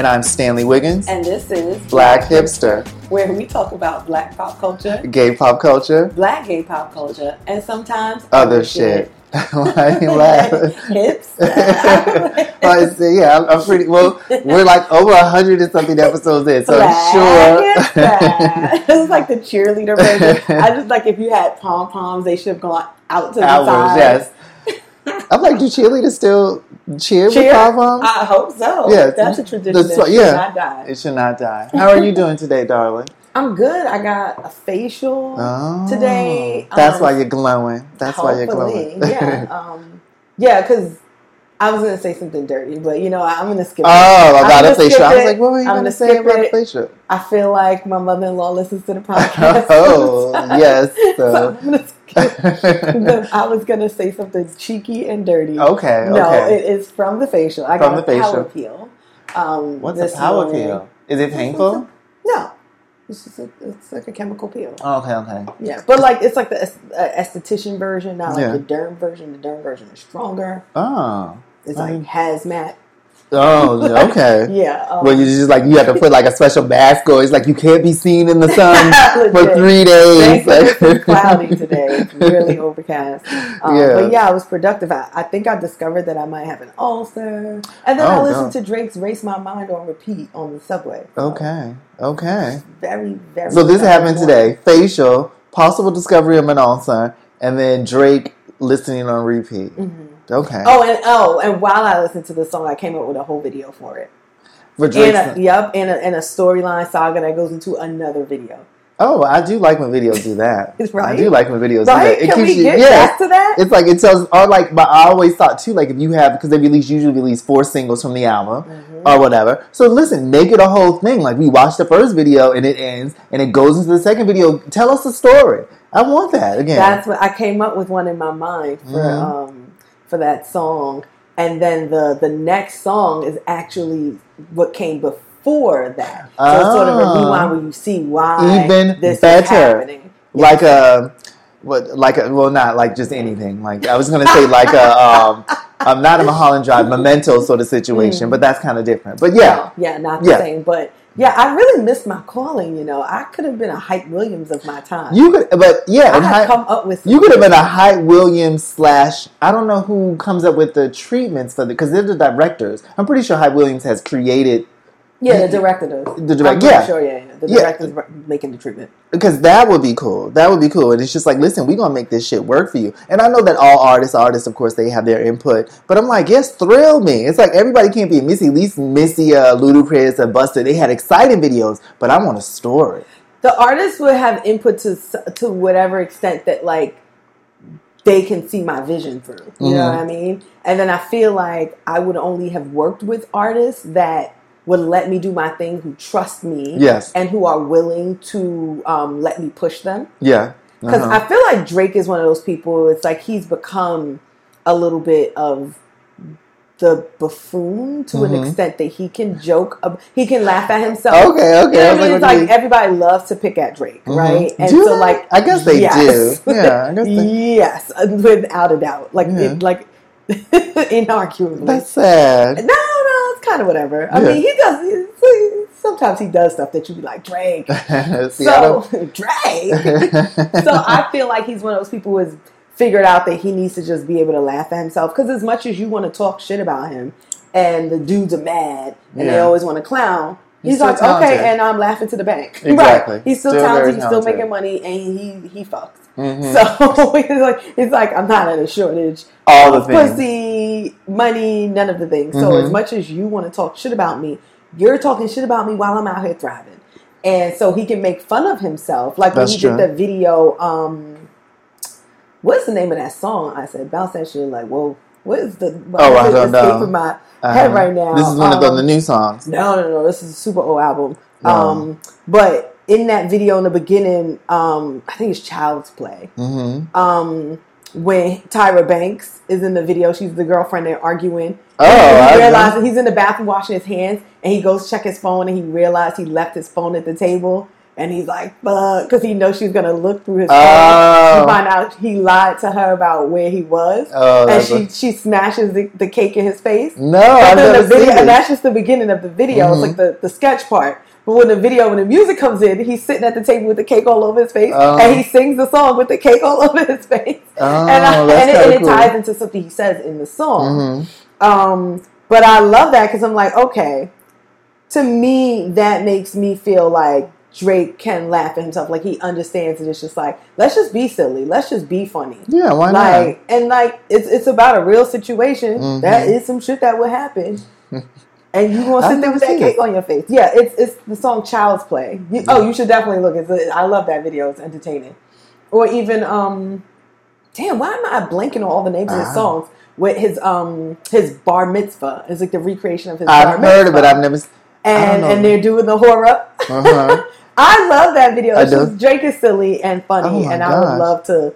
And I'm Stanley Wiggins. And this is Black Hipster, where we talk about black pop culture, gay pop culture, black gay pop culture, and sometimes other shit. Why you laugh? Hips. I say, yeah, I'm, I'm pretty well. We're like over a hundred and something episodes in, so Black I'm sure. hipster. it's like the cheerleader version. I just like if you had pom poms, they should have gone out to the Hours, side. yes. I'm like, do cheerleaders still cheer, Cheer? with pom poms? I hope so. Yeah, that's a tradition. that's that what- should yeah. not die. It should not die. How are you doing today, darling? I'm good. I got a facial Oh, today. That's Um, why you're glowing. That's why you're glowing. yeah, um, yeah, because I was gonna say something dirty, but you know I'm gonna skip. Oh, it. About a facial. I was like, what were you I'm going to gonna say about a facial? I feel like my mother-in-law listens to the podcast. Oh, yes. so So. I'm gonna skip. the- I was gonna say something cheeky and dirty. okay, No, okay. it is from the facial. I From got the a power facial. peel. Um, What's a power morning. peel? Is it painful? No, it's just a, it's like a chemical peel. Oh, okay, okay. Yeah, but like it's like the est- esthetician version, not like Yeah. the derm version. The derm version is stronger. Oh. It's like mean- hazmat. Oh, okay. Yeah. Um, Well, you just like you have to put like a special mask on. It's like you can't be seen in the sun for three days. It's cloudy today. It's really overcast. Um, Yeah. But yeah, I was productive. I, I think I discovered that I might have an ulcer. And then I Oh, listened God. to Drake's Race My Mind on repeat on the subway. So, Okay, okay. Very, very. So this happened morning. today. Facial, possible discovery of an ulcer, and then Drake listening on repeat. Mhm. Okay. Oh, and oh, and while I listened to the song, I came up with a whole video for it. For And a, yep, and a, and a storyline saga that goes into another video. oh, I do like when videos do that. Right? I do like when videos Right? do that. Can we you, get yeah. back to that? It's like it tells, or like, but I always thought too, like if you have because they release usually release four singles from the album Mhm. or whatever. So listen, make it a whole thing. Like we watch the first video and it ends, and it goes into the second video. Tell us a story. I want that again. That's what I came up with one in my mind for Mhm. um for that song, and then the the next song is actually what came before that. So it's sort of a Ah. rewind where you see why Even this is better. happening. like a what like a well not like just anything like i was gonna say like a um um not a mulholland drive memento sort of situation Mm. but that's kind of different but yeah No, yeah, not the Yeah. same, but. Yeah, I really missed my calling. You know, I could have been a Hype Williams of my time. you could but yeah I have come up with. you could have been a Hype Williams slash I don't know who comes up with the treatments for the because they're the directors. I'm pretty sure Hype Williams has created yeah, the director does. The direct- I'm yeah. sure. Yeah, yeah. The Yeah. director's making the treatment. because that would be cool. That would be cool. And it's just like, listen, we're gonna make this shit work for you. And I know that all artists, artists, of course, they have their input. But I'm like, yes, thrill me. It's like everybody can't be a Missy. At least Missy, uh, Ludacris, and Buster, they had exciting videos. But I want a story. the artist would have input to to whatever extent that like they can see my vision through. You know Mhm. what I mean? And then I feel like I would only have worked with artists that would let me do my thing, who trust me, Yes. and who are willing to um, let me push them. Yeah. Because Uh-huh. I feel like Drake is one of those people. It's like he's become a little bit of the buffoon to an Mhm. extent that he can joke, ab- he can laugh at himself. Okay, okay. You know I what I was mean? like, It's like everybody loves to pick at Drake, Mhm. right? And Do so, they? like, I guess they yes. do. Yeah, they- yes, without a doubt. Like, Yeah. it, like inarguably. That's sad. no, it's kind of whatever. I Yeah. mean, he does. he- Sometimes he does stuff that you be like Drake. See, so Drake. so I feel like he's one of those people who has figured out that he needs to just be able to laugh at himself. Because as much as you want to talk shit about him, and the dudes are mad, and they always want to clown. He's like, talented. okay, and I'm laughing to the bank. Exactly. Right. He's still, Still talented. He's still making money, and he he fucks. Mhm. So it's like it's like I'm not at a shortage. All the things. Pussy, money, none of the things. So Mhm. as much as you want to talk shit about me, you're talking shit about me while I'm out here thriving. And so he can make fun of himself. Like when That's he true. did the video, um what's the name of that song? I said bounce that shit like, whoa, what is the Oh, I don't know. escaping my head Uh, right now. This is one of the, Um, new songs. no, no, no. This is a super old album. No. Um, but in that video in the beginning, um, I think it's Child's Play. Mm-hmm. Um, when Tyra Banks is in the video, she's the girlfriend. They're arguing. Oh, and I he realizes he's in the bathroom washing his hands, and he goes check his phone, and he realized he left his phone at the table. And he's like, "Fuck," because he knows she's gonna look through his phone Oh. to find out he lied to her about where he was, Oh, and she a- she smashes the, the cake in his face. no, I've never the video, seen and that's just the beginning of the video. Mhm. It's like the, the sketch part. But when the video, when the music comes in, he's sitting at the table with the cake all over his face, Oh. and he sings the song with the cake all over his face. Oh, and I, that's and it, and kinda it ties into something he says in the song. Mhm. Um, but I love that because I'm like, okay, to me, that makes me feel like Drake can laugh at himself. Like he understands that it's just like, let's just be silly, let's just be funny. Yeah, why Like and like it's it's about a real situation. Mhm. That is some shit that would happen. And you gonna sit there with that cake it. on your face? Yeah, it's it's the song "Child's Play." You, oh, you should definitely look. It's a, I love that video. It's entertaining. Or even um, damn, why am I blanking on all the names of his Ah. songs? With his um his bar mitzvah, it's like the recreation of his. I've heard of it. I've never. and and they're doing the horror. Uh-huh. I love that video. I It's do. just Drake is silly and funny, Oh and I would love to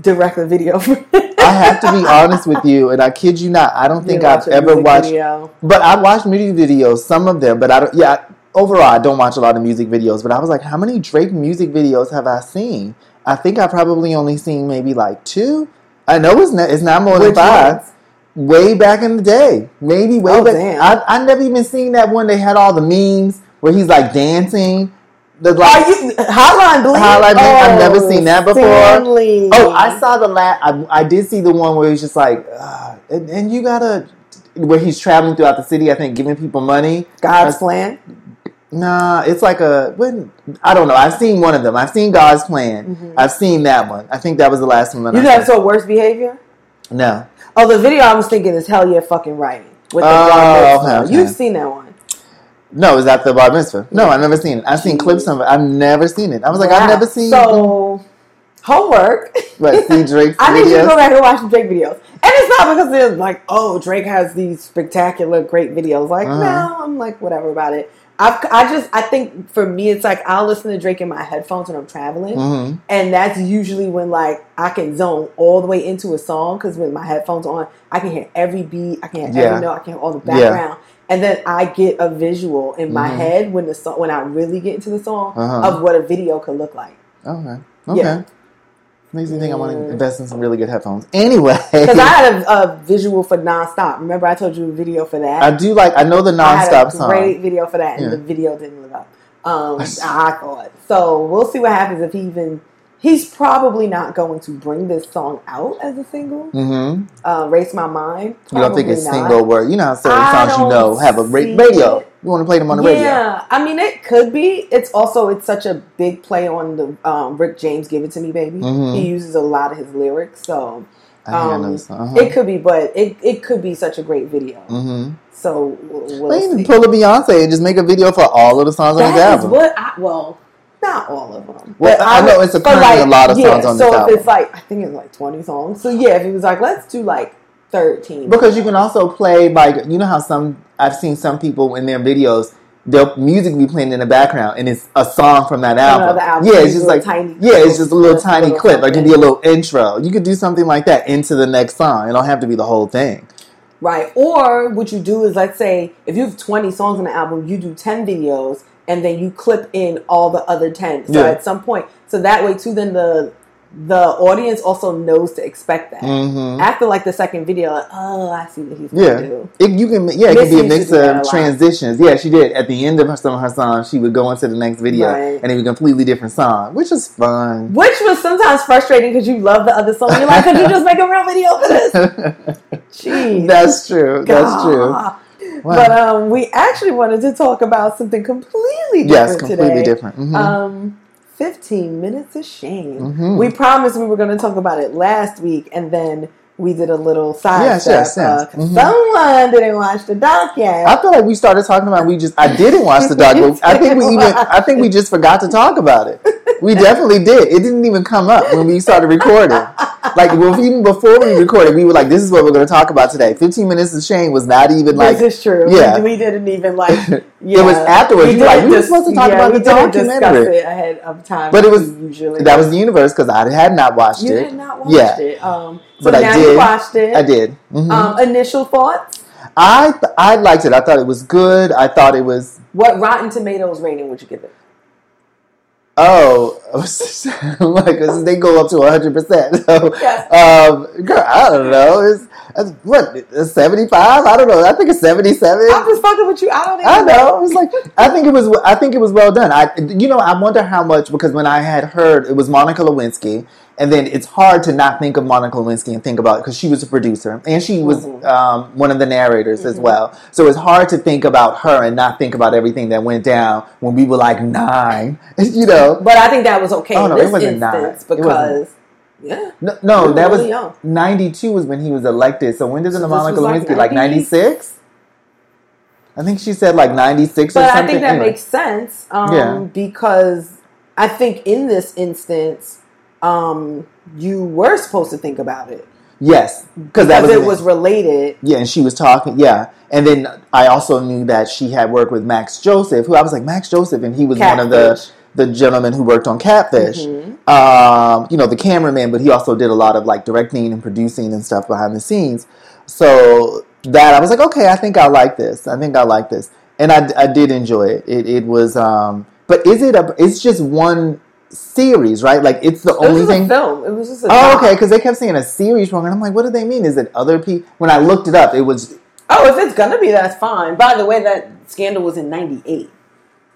direct a video. For I have to be honest with you, and I kid you not. I don't think I've ever watched. Video. But I watched music videos, some of them, but I don't. Yeah, overall, I don't watch a lot of music videos. But I was like, how many Drake music videos have I seen? I think I probably only seen maybe like two. I know it's not. It's not more than five. ones? Way back in the day, maybe way Oh, back. damn. I I never even seen that one. They had all the memes where he's like dancing. The Are like. you Hotline Bling? Hotline Bling, I've never seen that before. Stanley. Oh, I saw the last. I, I did see the one where he's just like, uh, and, and you gotta, where he's traveling throughout the city. I think giving people money. God's plan. Nah, it's like a. When, I don't know. I've seen one of them. I've seen God's plan. Mhm. I've seen that one. I think that was the last one. That You never saw worst behavior? No. Oh, the video I was thinking is hell yeah, fucking right. With the Oh, okay, okay. You've seen that one. No, is that the bar mitzvah? No, I've never seen it. I've seen clips of it. I've never seen it. I was like, I've never seen. So homework. But see Drake's I need you to go back and watch Drake videos. And it's not because they're like, oh, Drake has these spectacular, great videos. Like, Uh-huh. no, I'm like, whatever about it. I've, I just, I think for me, it's like I'll listen to Drake in my headphones when I'm traveling. hmm And that's usually when like I can zone all the way into a song because with my headphones on, I can hear every beat, I can hear Yeah. every note, I can hear all the Yeah. And then I get a visual in my Mhm. head when the song when I really get into the song Uh-huh. of what a video could look like. Okay. Okay. Yeah. Makes me think I want to invest in some really good headphones. Anyway, Because I had a, a visual for nonstop. Remember, I told you a video for that. I do like. I know the I had nonstop a song. great video for that, and Yeah. the video didn't live up. Um, I thought so. We'll see what happens if he even. He's probably not going to bring this song out as a single. Mm-hmm. Uh, Race my mind. You don't think it's not. single word? You know how certain I songs you know have a ra- radio. it. You want to play them on the radio. Yeah, I mean it could be. It's also it's such a big play on the um, Rick James "Give It to Me, Baby." Mhm. He uses a lot of his lyrics, so I think I Um, know this song. Uh-huh. it could be. But it, it could be such a great video. mm-hmm. So we'll, we'll pull a Beyonce and just make a video for all of the songs on his album. what I well, not all of them. Well, But I know it's but currently a lot of songs on so this if album. it's like I think it's like twenty songs. So yeah, if it was like let's do like thirteen. Because you can also play like you know how some I've seen some people in their videos their music be playing in the background and it's a song from that album. Album. Yeah, it's just like tiny yeah, it's just a little tiny little clip. Like it can be a little intro. You could do something like that into the next song. It don't have to be the whole thing. Right. Or what you do is let's say if you have 20 songs on the album, you do 10 videos and then you clip in all the other 10. So Yeah. at some point, so that way too then the the audience also knows to expect that. hmm After like the second video, like, oh, I see what he's Yeah. going to do. It, you can yeah, it can be a mix do that a of transitions. Yeah, she did. At the end of her, some of her songs, she would go into the next video Right. and it was a completely different song, which is fun. Which was sometimes frustrating because you love the other song. You're like, could you just make a real video for this? Jeez. That's true. That's true. Wow. But um, we actually wanted to talk about something completely different yes, completely today. different. Mhm. Um, 15 minutes of shame. Mhm. We promised we were going to talk about it last week, and then we did a little side Yes, step. yes, yes. uh, Mhm. Someone didn't watch the doc yet. I feel like we started talking about we just I didn't watch the doc, I think we even I think we just forgot to talk about it. We definitely did. It didn't even come up when we started recording. Like well, even before we recorded, we were like, "This is what we're going to talk about today." Fifteen minutes of shame was not even like this is true. yeah. We, we didn't even like. It was afterwards. We You were like, we were supposed to talk yeah, about we the documentary. it ahead of time. But it was- usually that was the universe because I had not watched it. you it. had not watched Yeah. it. Um, so But I now did. you watched it. I did. Mhm. Um, initial thoughts. I th- I liked it. I thought it was good. I thought it was What Rotten Tomatoes rating would you give it? Oh, like they go up to 100. percent So, Yes. um, girl, I don't know. It's what 75. I don't know. I think it's 77. I'm just fucking with you. I don't even I know. It's like I think it was. I think it was well done. I, you know, I wonder how much because when I had heard it was Monica Lewinsky, and then it's hard to not think of Monica Lewinsky and think about because she was a producer and she was Mhm. um, one of the narrators as Mhm. well. So it's hard to think about her and not think about everything that went down when we were like nine. You know. But I think that was okay Oh, no, it wasn't nine. instance It wasn't. Yeah. No, no that were was young. 92 was when he was elected. So when did So Monica like Lewinsky? Like 96? I think she said like 96 or But. I think that Anyway. makes sense um, Yeah. because I think in this instance, um, you were supposed to think about it Yes, because that was it was related. yeah, and she was talking yeah, and then I also knew that she had worked with Max Joseph, who I was like Max Joseph, and he was one of the the gentlemen who worked on Catfish. Mhm. Um, you know, the cameraman, but he also did a lot of like directing and producing and stuff behind the scenes. So that I was like, okay, I think I like this. I think I like this, and I, I did enjoy it. It it was, um, but is it a? It's just one series, right? Like it's the It only thing. film. It was just a Oh, okay. Because they kept saying a series wrong, and I'm like, what do they mean? Is it other people? When I looked it up, it was. Oh, if it's gonna be, that's fine. By the way, that scandal was in '98.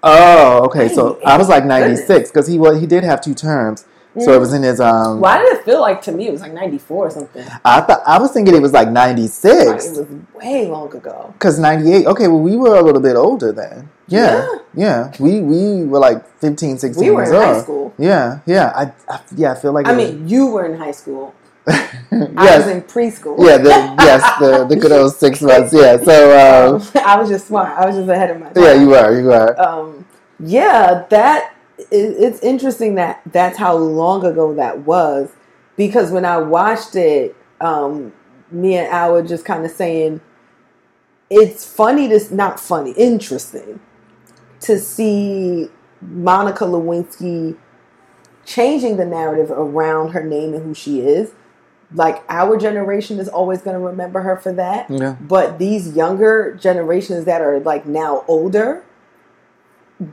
Oh, okay. So I was like 96 because he was he did have two terms. So it was in his um. Why did it feel like to me it was like '94 or something? I thought I was thinking it was like Like, 96 it was way long ago. because 98. Okay, well we were a little bit older then. Yeah, yeah. We we were like 15, 16 We were years in high school. Yeah, yeah. I, I yeah. I feel like I mean, you were in high school. Was, I was yes, in preschool. yeah. The, yes, the the good old six months. Yeah. So um, I was just smart. I was just ahead of my time. yeah, you are. you are. um, yeah, that it, it's interesting that that's how long ago that was because when I watched it, um, me and Al were just kind of saying it's funny to not funny, interesting to see Monica Lewinsky changing the narrative around her name and who she is. Like our generation is always going to remember her for that. Yeah. But these younger generations that are like now older,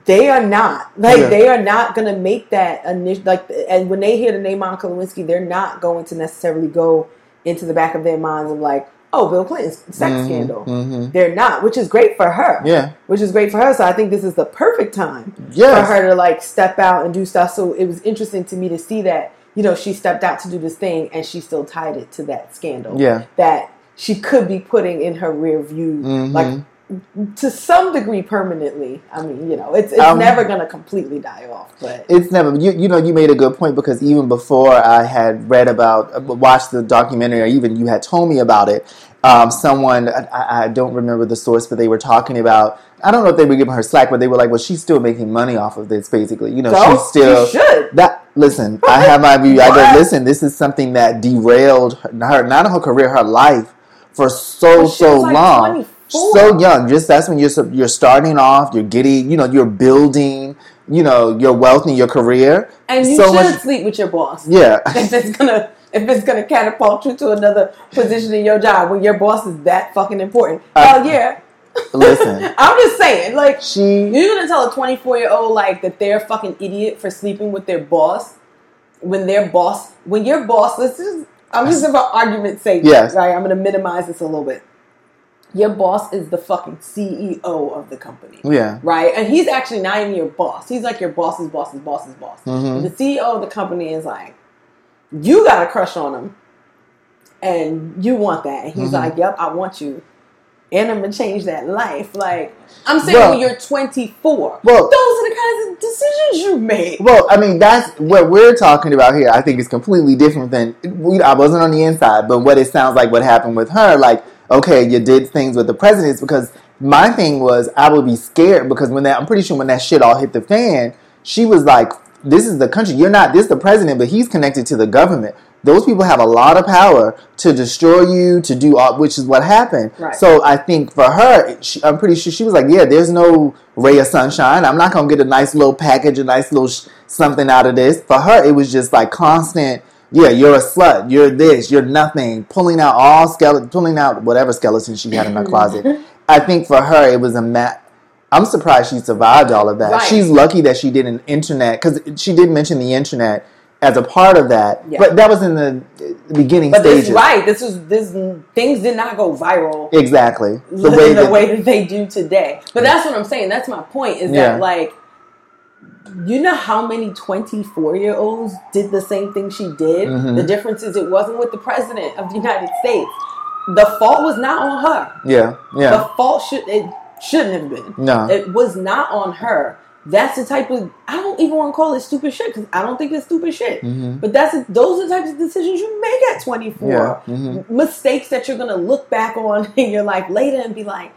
they are not like Yeah. they are not going to make that initial like. And when they hear the name Monica Lewinsky, they're not going to necessarily go into the back of their minds of like, oh, Bill Clinton's sex Mhm, scandal. mhm. They're not, which is great for her. Yeah. Which is great for her. So I think this is the perfect time Yes. for her to like step out and do stuff. So it was interesting to me to see that, you know, she stepped out to do this thing and she still tied it to that scandal. Yeah. That she could be putting in her rear view, Mhm. like to some degree permanently. I mean, you know, it's it's Um, never gonna completely die off, but It's never you. You know, you made a good point because even before I had read about, uh, watched the documentary, or even you had told me about it, um, someone I, I don't remember the source, but they were talking about. I don't know if they were giving her slack, but they were like, "Well, she's still making money off of this, basically. You know, so she's still she should. that." Listen, I have my view. I go, listen. This is something that derailed her, not her career, her life for so so like, long. 24. So young, just that's when you're you're starting off. You're getting, you know, you're building, you know, your wealth and your career. And you so should much- sleep with your boss. Yeah, if it's gonna if it's gonna catapult you to another position in your job when your boss is that fucking important. Uh, Hell yeah. Listen. I'm just saying, like she. You're gonna tell a 24 year old like that they're a fucking idiot for sleeping with their boss when their boss when your boss this is I'm just for argument's sake. Yes. Right, I'm gonna minimize this a little bit. Your boss is the fucking CEO of the company. Yeah. Right? And he's actually not even your boss. He's like your boss's boss's boss's boss. Mhm. The CEO of the company is like, you got a crush on him and you want that. And he's Mhm. like, Yep, I want you. And I'm gonna change that life. Like I'm saying Well- when you're 24. Well- those are the kinds of decisions you make. Well, I mean, that's what we're talking about here. I think is completely different than we. I wasn't on the inside, but what it sounds like what happened with her, like, okay, you did things with the presidents because my thing was I would be scared because when that I'm pretty sure when that shit all hit the fan, she was like, "This is the country. You're not this the president, but he's connected to the government." Those people have a lot of power to destroy you, to do all, which is what happened. Right. So I think for her, she, I'm pretty sure she was like, "Yeah, there's no ray of sunshine. I'm not gonna get a nice little package, a nice little sh- something out of this." For her, it was just like constant. Yeah, you're a slut. You're this. You're nothing. Pulling out all skeleton, pulling out whatever skeleton she had in her closet. I think for her, it was a mat. I'm surprised she survived all of that. Right. She's lucky that she did an internet because she did mention the internet as a part of that, Yeah. but that was in the, beginning But stages. this right, this was this things did not go viral Exactly. the way the way that they do today. But that's what I'm saying. That's my point. Is Yeah. that like, you know how many 24 year olds did the same thing she did? Mhm. The difference is it wasn't with the president of the United States. The fault was not on her. Yeah, Yeah. The fault should it shouldn't have been. No. It was not on her. That's the type of I don't even want to call it stupid shit because I don't think it's stupid shit. Mhm. But that's those are the types of decisions you make at 24. Yeah. mhm. Mistakes that you're gonna look back on in your life later and be like,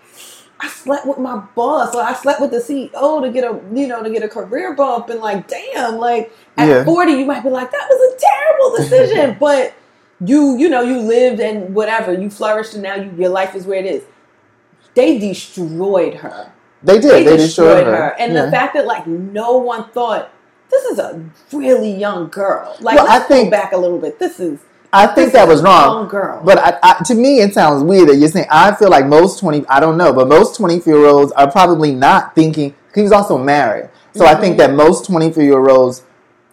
I slept with my boss or I slept with the CEO to get a you know to get a career bump and like damn like at Yeah. 40 you might be like that was a terrible decision but you you know you lived and whatever you flourished and now you, your life is where it is. They destroyed her They did. They, destroyed, her. And Yeah. the fact that like no one thought this is a really young girl. Like Well, I think- go back a little bit. This is I think that was wrong. young girl. But I, I, to me, it sounds weird that you're saying. I feel like most twenty. I don't know, but most twenty-four year olds are probably not thinking. He was also married, so I think that most twenty-four year olds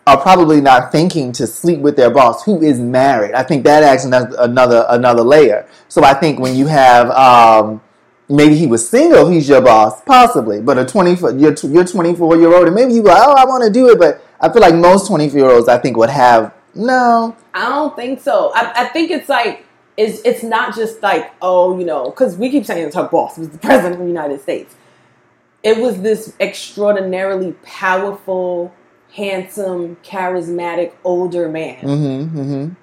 are probably not thinking to sleep with their boss who is married. I think that adds ano- another another layer. So I think when you have. Um, Maybe he was single. He's your boss, possibly. But a twenty, you're you're twenty four year old, and maybe you go, oh, I want to do it. But I feel like most twenty four year olds, I think, would have no. I don't think so. I, I think it's like it's it's not just like oh you know because we keep saying it's her boss it was the president of the United States. It was this extraordinarily powerful, handsome, charismatic older man, Mm-hmm. Mm-hmm.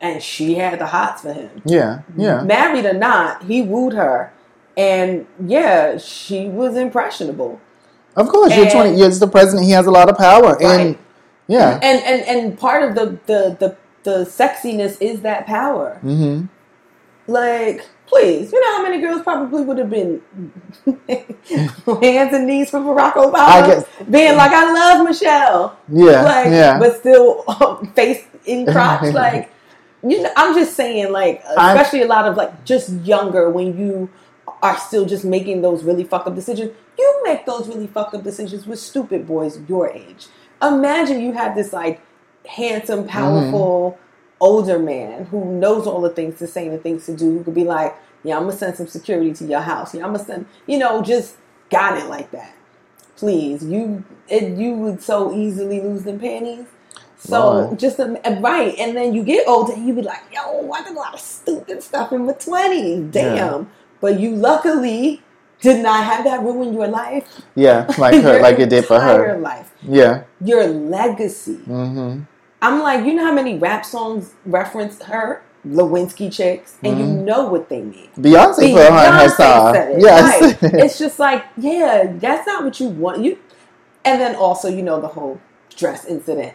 and she had the hots for him. Yeah. Yeah. Married or not, he wooed her, and yeah, she was impressionable. Of course, you're twenty. You're the president. He has a lot of power, and yeah, And and and part of the the the, the sexiness is that power. hmm Like, please, you know how many girls probably would have been hands and knees for Barack Obama, I guess- being like, "I love Michelle," yeah, like, yeah. but still face in crotch. like, you know, I'm just saying, like, I- especially a lot of like just younger when you are still just making those really fucked up decisions. You make those really fucked up decisions with stupid boys your age. Imagine you have this like handsome, mm-hmm. powerful older man who knows all the things to say and the things to do. Who could be like, "Yeah, I'm gonna send some security to your house. Yeah, I'm gonna send," you know, just got it like that. Please, you it, you would so easily lose them panties. So Lord. just im- eh, right, and then you get older, and you be like, "Yo, I did a lot of stupid stuff in my twenties. Damn!" Yeah. But you luckily did not have that ruin your life, yeah, like her, like it did for her. Life, Yeah. your legacy. hmm I'm like, you know how many rap songs reference her, Lewinsky chicks, and you Mhm. know what they mean. Beyonce put her on her Beyonce song. Yes. Right. it's just like, yeah, that's not what you want. You, and then also, you know, the whole dress incident.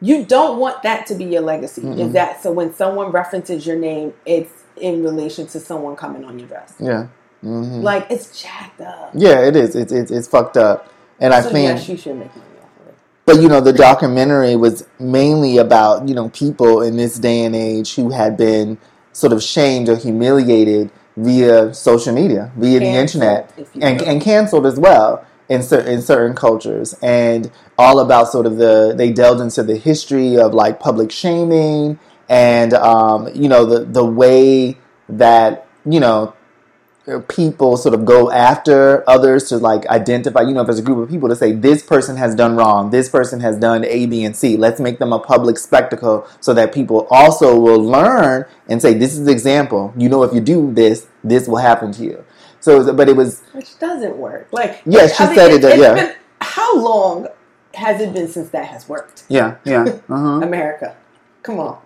You don't want that to be your legacy. Is Mm-mm. that so? When someone references your name, it's in relation to someone coming on your dress. yeah. hmm Like it's jacked up. Yeah, it is. It's it's, it's fucked up, and I think. yes, you should make money off of it. But you know, the documentary was mainly about you know people in this day and age who had been sort of shamed or humiliated via social media, via the internet, and and canceled as well in certain in certain cultures, and all about sort of the they delved into the history of like public shaming and um, you know the the way that you know people sort of go after others to like identify, you know, if there's a group of people to say this person has done wrong, this person has done A, B, and C. Let's make them a public spectacle so that people also will learn and say, this is the example. You know, if you do this, this will happen to you. So, but it was, Which doesn't work. Like Yes, she I mean, said it, it's yeah. been- how long has it been since that has worked? yeah, yeah, uh-huh. America, come on.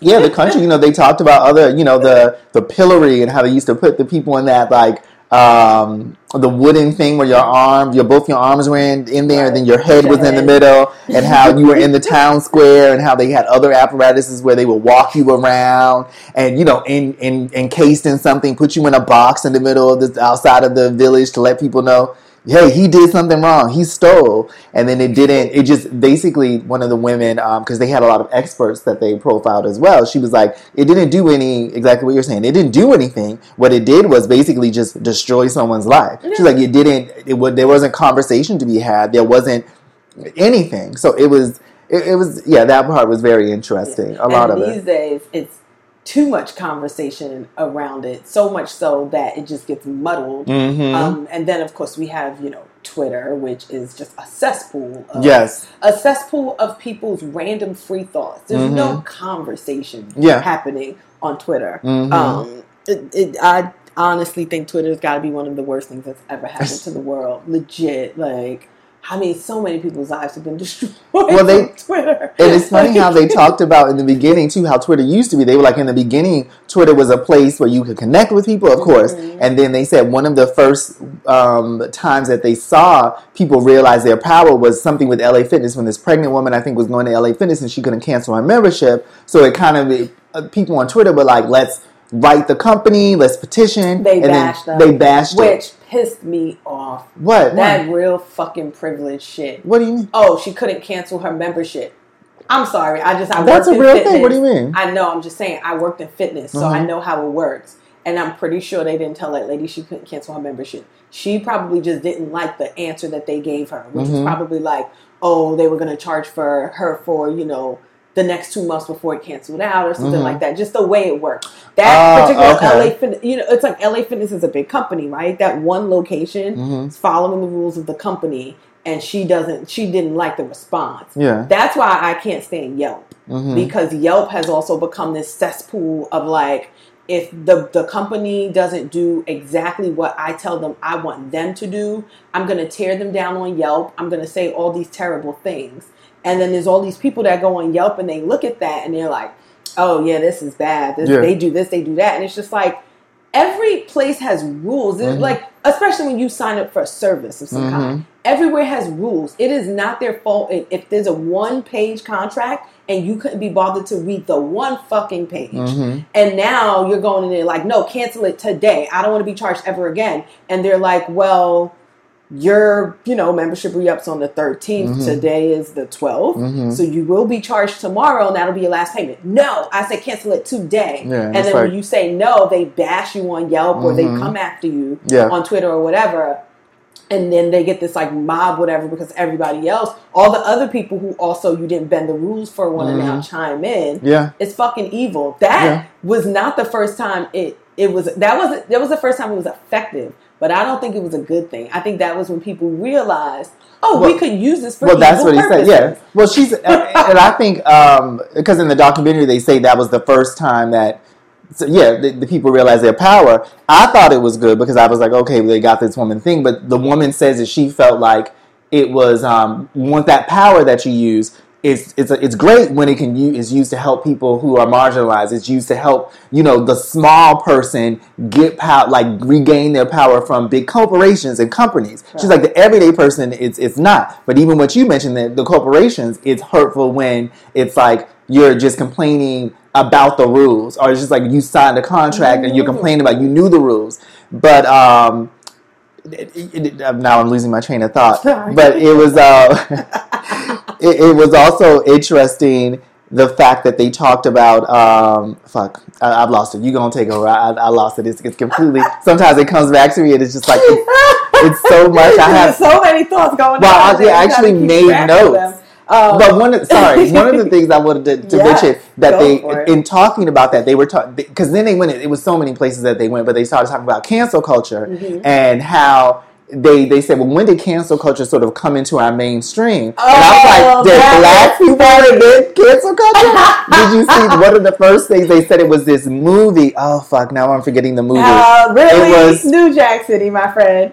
Yeah. The country, you know, they talked about other, you know, the the pillory and how they used to put the people in that like um, the wooden thing where your arm, your both your arms were in, in there, and then your head was in the middle, and how you were in the town square, and how they had other apparatuses where they would walk you around, and you know, in, in encased in something, put you in a box in the middle of the outside of the village to let people know. Hey, he did something wrong. He stole. And then it didn't, it just basically, one of the women, um, because they had a lot of experts that they profiled as well, she was like, it didn't do any, exactly what you're saying, it didn't do anything. What it did was basically just destroy someone's life. She's like, it didn't, it would, there wasn't conversation to be had. There wasn't anything. So it was, it, it was, yeah, that part was very interesting. A lot and of these it. days, it's too much conversation around it. So much so that it just gets muddled. Mhm. Um, and then, of course, we have you know Twitter, which is just a cesspool. Of, yes. a cesspool of people's random free thoughts. There's no Mm-hmm. conversation Yeah. happening on Twitter. Mhm. Um, it, it, I honestly think Twitter's got to be one of the worst things that's ever happened to the world. Legit, like. I mean, so many people's lives have been destroyed Well, they- Twitter. And it's funny how they talked about in the beginning too how Twitter used to be. They were like in the beginning, Twitter was a place where you could connect with people, of course. And then they said one of the first um, times that they saw people realize their power was something with LA Fitness when this pregnant woman I think was going to LA Fitness and she couldn't cancel her membership. So it kind of uh, people on Twitter were like, let's write the company, let's petition. They and bashed them. They bashed it. Pissed me off. What? That What? real fucking privilege shit. What do you mean? Oh, she couldn't cancel her membership. I'm sorry. I just I That's a real fitness. thing. What do you mean? I know. I'm just saying. I worked in fitness, so I Uh-huh. know how it works. And I'm pretty sure they didn't tell that lady she couldn't cancel her membership. She probably just didn't like the answer that they gave her, which was Mhm. probably like, oh, they were going to charge for her for you know the next two months before it canceled out or something Mhm. like that. Just the way it worked. That Oh, particular okay. LA Fitness, you know, it's like LA Fitness is a big company, right? That one location Mhm. is following the rules of the company, and she doesn't. She didn't like the response. Yeah. That's why I can't stand Yelp Mhm. because Yelp has also become this cesspool of like if the the company doesn't do exactly what I tell them I want them to do, I'm going to tear them down on Yelp. I'm going to say all these terrible things. And then there's all these people that go on Yelp and they look at that and they're like, "Oh yeah, this is bad. This, Yeah. They do this, they do that." And it's just like every place has rules. It's Mhm. Like especially when you sign up for a service of some Mhm. kind. Everywhere has rules. It is not their fault if, there's a one page contract and you couldn't be bothered to read the one fucking page. Mhm. And now you're going in there like, no, cancel it today. I don't want to be charged ever again. And they're like, well, your you know membership re-ups on the 13th. Mhm. Today is the 12th. Mhm. So you will be charged tomorrow, and that'll be your last payment. No, I say cancel it today. Yeah, and then like- when you say no, they bash you on Yelp or they Mhm. come after you Yeah. on Twitter or whatever. And then they get this like mob, whatever, because everybody else, all the other people who also you didn't bend the rules for, want to now chime in. Yeah. It's fucking evil. That Yeah. was not the first time it it was. That was that was the first time it was effective. But I don't think it was a good thing. I think that was when people realized, oh, we could use this for well, that's what he purposes. said. Yeah. Well, she's, and and I think um, because in the documentary they say that was the first time that, so yeah, the, the people realized their power. I thought it was good because I was like, okay, they got this woman thing, but the woman says that she felt like it was um, want that power that you use. It's it's it's great when it can use is used to help people who are marginalized. It's used to help you know the small person get power, like regain their power from big corporations and companies. She's like the everyday person. It's it's not. But even what you mentioned that the corporations, it's hurtful when it's like you're just complaining about the rules, or it's just like you signed a contract and you're complaining about you knew the rules, but um. It, it, it, now I'm losing my train of thought, Sorry. but it was uh, it, it was also interesting the fact that they talked about um, fuck I, I've lost it you gonna take over I, I lost it it's, it's completely sometimes it comes back to me and it's just like it's, it's so much I have so many thoughts going Well, on. I- I actually made notes. Um, but one of, sorry one of the things I wanted to, to Yes, mention that they in talking about that they were talking because then they went it was so many places that they went but they started talking about cancel culture Mm-hmm. and how they they said well when did cancel culture sort of come into our mainstream? And I was Oh, like did black people invent cancel culture? Did you see one of the first things they said? It was this movie. Oh fuck now I'm forgetting the movie. Uh, really? It was- New Jack City, my friend.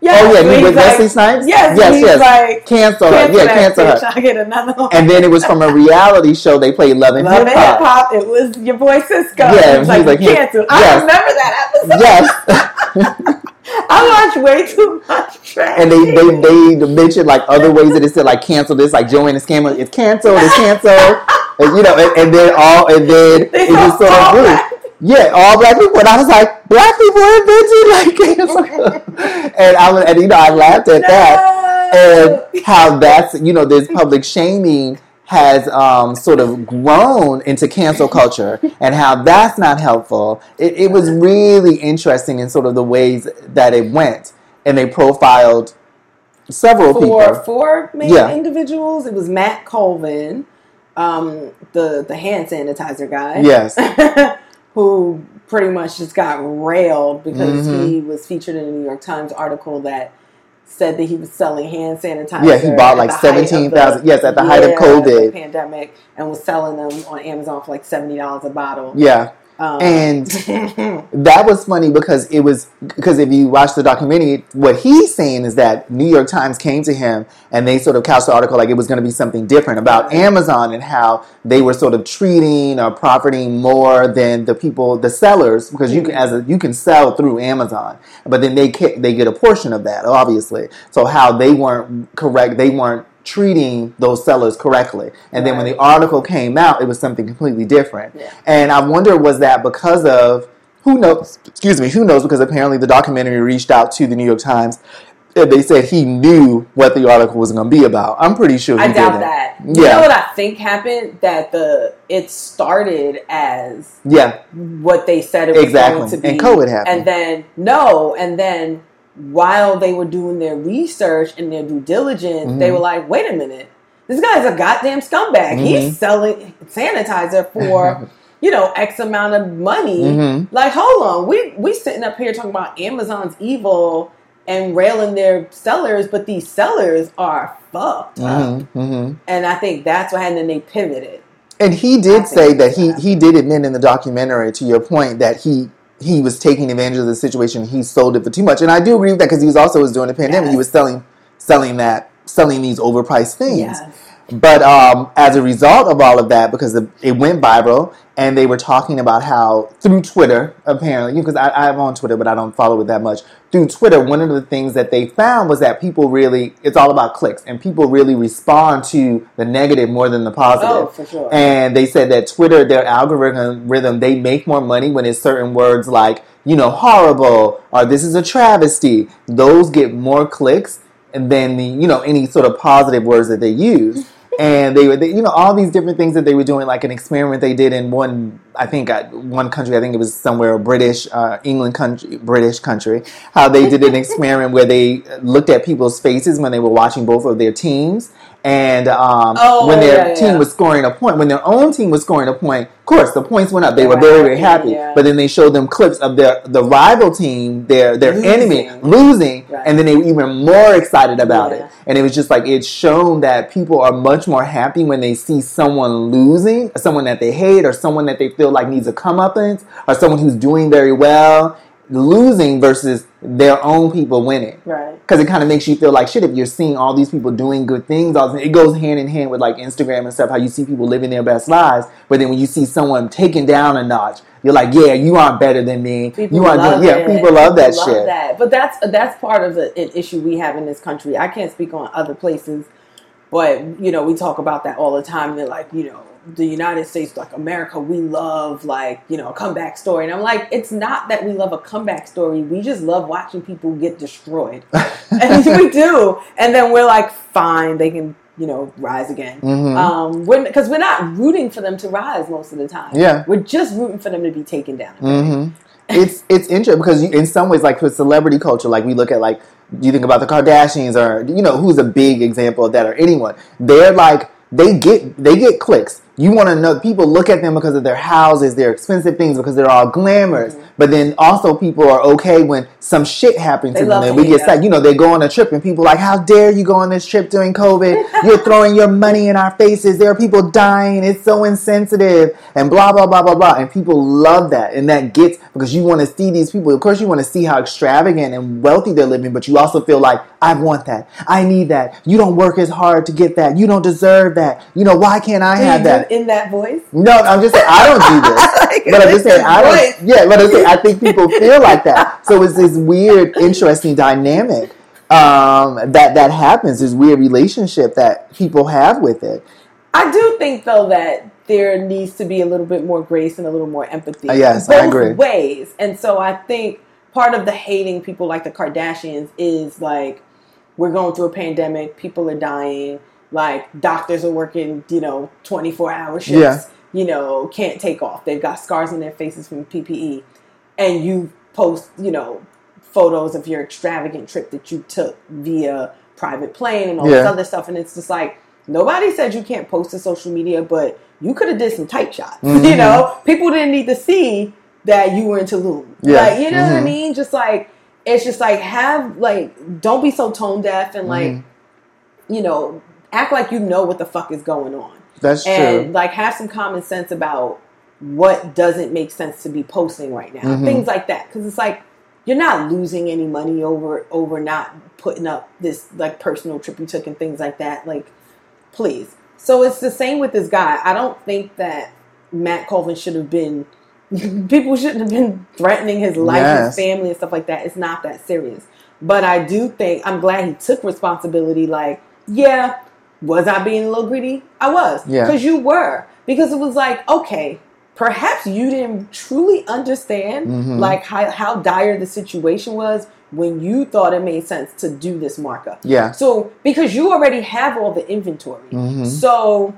Yes, oh yeah he's with like- Wesley Snipes? Yes, yes he's yes. like, cancel her. yeah cancel her. I get another one. and then it was from a reality show. They played Love and Love Hip Hop. It was your boy Cisco. Yeah, He was he like, like, yeah, yes. I remember that episode. Yes, I watch way too much trash. and they, they they mentioned like other ways that it said like cancel this, like Joanne the Scammer, it's canceled, it's canceled, and, you know, and, and then all, and then it They just sort of all grew. Yeah, all black people. And I was like, black people invented like cancel. and I was, and you know, I laughed at that and how that's you know, this public shaming has um, sort of grown into cancel culture and how that's not helpful. It, it was really interesting in sort of the ways that it went, and they profiled several for people. four main Yeah. individuals. It was Matt Colvin, um, the the hand sanitizer guy. Yes. who pretty much just got railed because Mhm. he was featured in a New York Times article that said that he was selling hand sanitizer. Yeah, he bought like height 17,000 yes, at the height of COVID. pandemic, and was selling them on Amazon for like seventy dollars a bottle. Yeah. Um, And that was funny because it was because if you watch the documentary, what he's saying is that New York Times came to him and they sort of couched the article like it was going to be something different about Amazon and how they were sort of treating or profiting more than the people, the sellers, because you can as a, you can sell through Amazon, but then they they get a portion of that, obviously. So how they weren't correct, they weren't treating those sellers correctly. And then when the article came out, it was something completely different. Yeah. And I wonder was that because of who knows? Excuse me, who knows? Because apparently the documentary reached out to the New York Times. And they said he knew what the article was going to be about. I'm pretty sure he I doubt didn't. that. You know what I think happened? That the it started as Yeah, what they said it was Exactly. going to be. And COVID happened. And then no, and then while they were doing their research and their due diligence, they Mhm. were like, "Wait a minute, this guy's a goddamn scumbag. Mhm. He's selling sanitizer for." You know, X amount of money. Mhm. Like, hold on, we we sitting up here talking about Amazon's evil and railing their sellers, but these sellers are fucked up. hmm hmm And I think that's what happened. And they pivoted. And he did say that he, he did admit in the documentary, to your point, that he he was taking advantage of the situation. He sold it for too much, and I do agree with that because he was also was during the pandemic. He was selling selling that selling these overpriced things. Yes. But um, as a result of all of that, because the, it went viral, and they were talking about how through Twitter, apparently, because I, I'm on Twitter, but I don't follow it that much. Through Twitter, one of the things that they found was that people really, it's all about clicks, and people really respond to the negative more than the positive. Oh, for sure. And they said that Twitter, their algorithm rhythm, they make more money when it's certain words like, you know, horrible or this is a travesty. Those get more clicks than the, you know, any sort of positive words that they use. And they were, they, you know, all these different things that they were doing, like an experiment they did in one, I think, uh, one country, I think it was somewhere British, uh, England country, British country, how they did an experiment where they looked at people's faces when they were watching both of their teams. And um, Oh, when their yeah, team yeah. was scoring a point, when their own team was scoring a point, of course the points went up. They were very, very happy, yeah. But then they showed them clips of their the rival team, their their Losing. enemy losing, Right. and then they were even more excited about it. And it was just like it's shown that people are much more happy when they see someone losing, someone that they hate, or someone that they feel like needs a comeuppance, or someone who's doing very well losing versus their own people winning Right. because it kind of makes you feel like shit if you're seeing all these people doing good things all it goes hand in hand with like instagram and stuff how you see people living their best lives but then when you see someone taken down a notch you're like yeah you aren't better than me People you aren't doing, yeah people love that shit that. But that's that's part of the an issue we have in this country. I can't speak on other places, but you know we talk about that all the time. They're like, you know, the United States, like America, we love like you know a comeback story, and I'm like, it's not that we love a comeback story. We just love watching people get destroyed, and we do. And then we're like, fine, they can you know rise again. Mhm. Um, because we're not rooting for them to rise most of the time. Yeah. we're just rooting for them to be taken down. hmm it's it's interesting because you, in some ways, like with celebrity culture, like we look at like you think about the Kardashians or you know who's a big example of that or anyone. They're like they get they get clicks. You want to know people look at them because of their houses, their expensive things, because they're all glamorous. But then also people are okay when some shit happens They to them and we get sad. You know, they go on a trip and people are like, "How dare you go on this trip during COVID? You're throwing your money in our faces. There are people dying. It's so insensitive." And blah blah blah blah blah. And people love that, and that gets because you want to see these people. Of course, you want to see how extravagant and wealthy they're living, but you also feel like, "I want that. I need that. You don't work as hard to get that. You don't deserve that. You know, why can't I have that?" In that voice? No, I'm just saying I don't do this. but I'm just saying I don't. Yeah, but I'm saying I think people feel like that. So it's this weird, interesting dynamic um, that that happens. This weird relationship that people have with it. I do think though that there needs to be a little bit more grace and a little more empathy. Uh, yes, both I agree. ways. And so I think part of the hating people like the Kardashians is like we're going through a pandemic, people are dying, like doctors are working, you know, 24 hour shifts, Yeah. you know, can't take off. They've got scars on their faces from PPE. And you post, you know, photos of your extravagant trip that you took via private plane and all this other stuff. And it's just like, nobody said you can't post to social media, but you could have did some tight shots. You Mhm. know, people didn't need to see that you were in Tulum. Yeah. Like, you know what I Mhm. mean? Just like, it's just like, have, like, don't be so tone deaf and like, Mhm. you know, act like you know what the fuck is going on. That's true. And true. like, have some common sense about what doesn't make sense to be posting right now. Mhm. Things like that. Cause it's like, you're not losing any money over over not putting up this like personal trip you took and things like that. Like, please. So it's the same with this guy. I don't think that Matt Colvin should have been. People shouldn't have been threatening his life, Yes. his family, and stuff like that. It's not that serious. But I do think I'm glad he took responsibility. Like, yeah, was I being a little greedy? I was. Yeah. Because you were. Because it was like, okay, perhaps you didn't truly understand Mhm. like how, how dire the situation was when you thought it made sense to do this markup. Yeah. So because you already have all the inventory, Mhm. so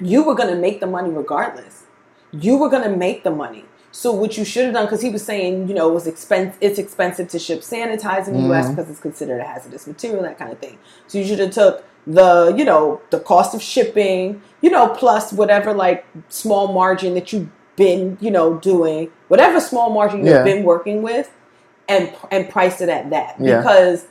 you were gonna make the money regardless. You were gonna make the money. So what you should have done, because he was saying, you know, it was expense, it's expensive to ship sanitizer in the U.S. Mhm. because it's considered a hazardous material, that kind of thing. So you should have took the, you know, the cost of shipping, you know, plus whatever like small margin that you've been, you know, doing, whatever small margin you've been working with, and and priced it at that Yeah. because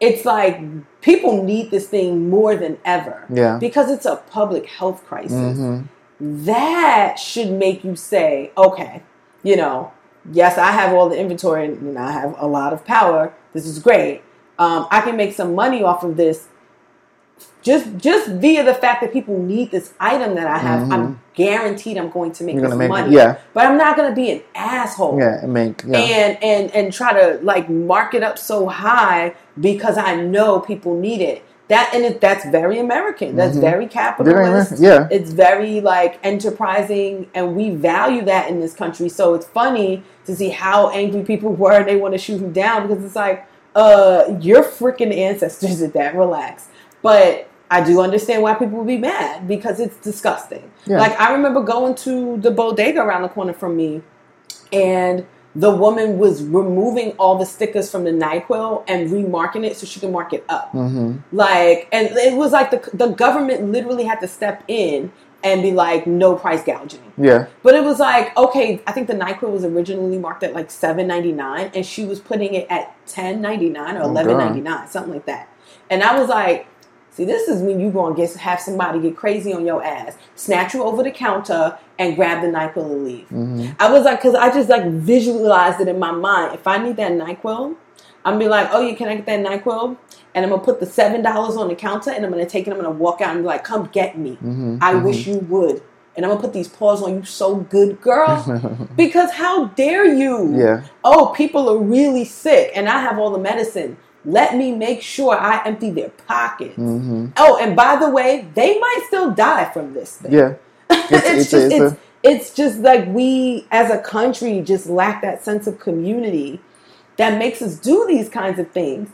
it's like people need this thing more than ever Yeah. because it's a public health crisis. hmm That should make you say, okay, you know, yes, I have all the inventory and I have a lot of power. This is great. Um, I can make some money off of this. Just, just via the fact that people need this item that I have, I'm guaranteed I'm going to make this make money. yeah, But I'm not going to be an asshole yeah, and make yeah. and and and try to like mark it up so high because I know people need it. That and it, that's very American. That's Mhm. very capitalist. Yeah. It's very like enterprising, and we value that in this country. So it's funny to see how angry people were and they want to shoot him down because it's like, uh, your freaking ancestors did that. Relax. But I do understand why people would be mad because it's disgusting. Yeah. Like I remember going to the bodega around the corner from me, and the woman was removing all the stickers from the Nyquil and remarking it so she could mark it up. hmm Like, and it was like the the government literally had to step in and be like, no price gouging. Yeah. But it was like, okay, I think the Nyquil was originally marked at like seven ninety nine, and she was putting it at ten ninety nine or Oh, eleven ninety nine, something like that. And I was like, see, this is when you gonna get have somebody get crazy on your ass, snatch you over the counter, and grab the Nyquil and leave. hmm I was like, because I just like visualized it in my mind. If I need that Nyquil, I'm be like, oh yeah, can I get that Nyquil? And I'm gonna put the seven dollars on the counter, and I'm gonna take it. I'm gonna walk out and be like, come get me. hmm I wish you would. And I'm gonna put these paws on you so good, girl. because how dare you? yeah. Oh, people are really sick and I have all the medicine. Let me make sure I empty their pockets. hmm Oh, and by the way, they might still die from this thing. Yeah. it's, It's- it's a- just it's a- it's, it's just like we as a country just lack that sense of community that makes us do these kinds of things.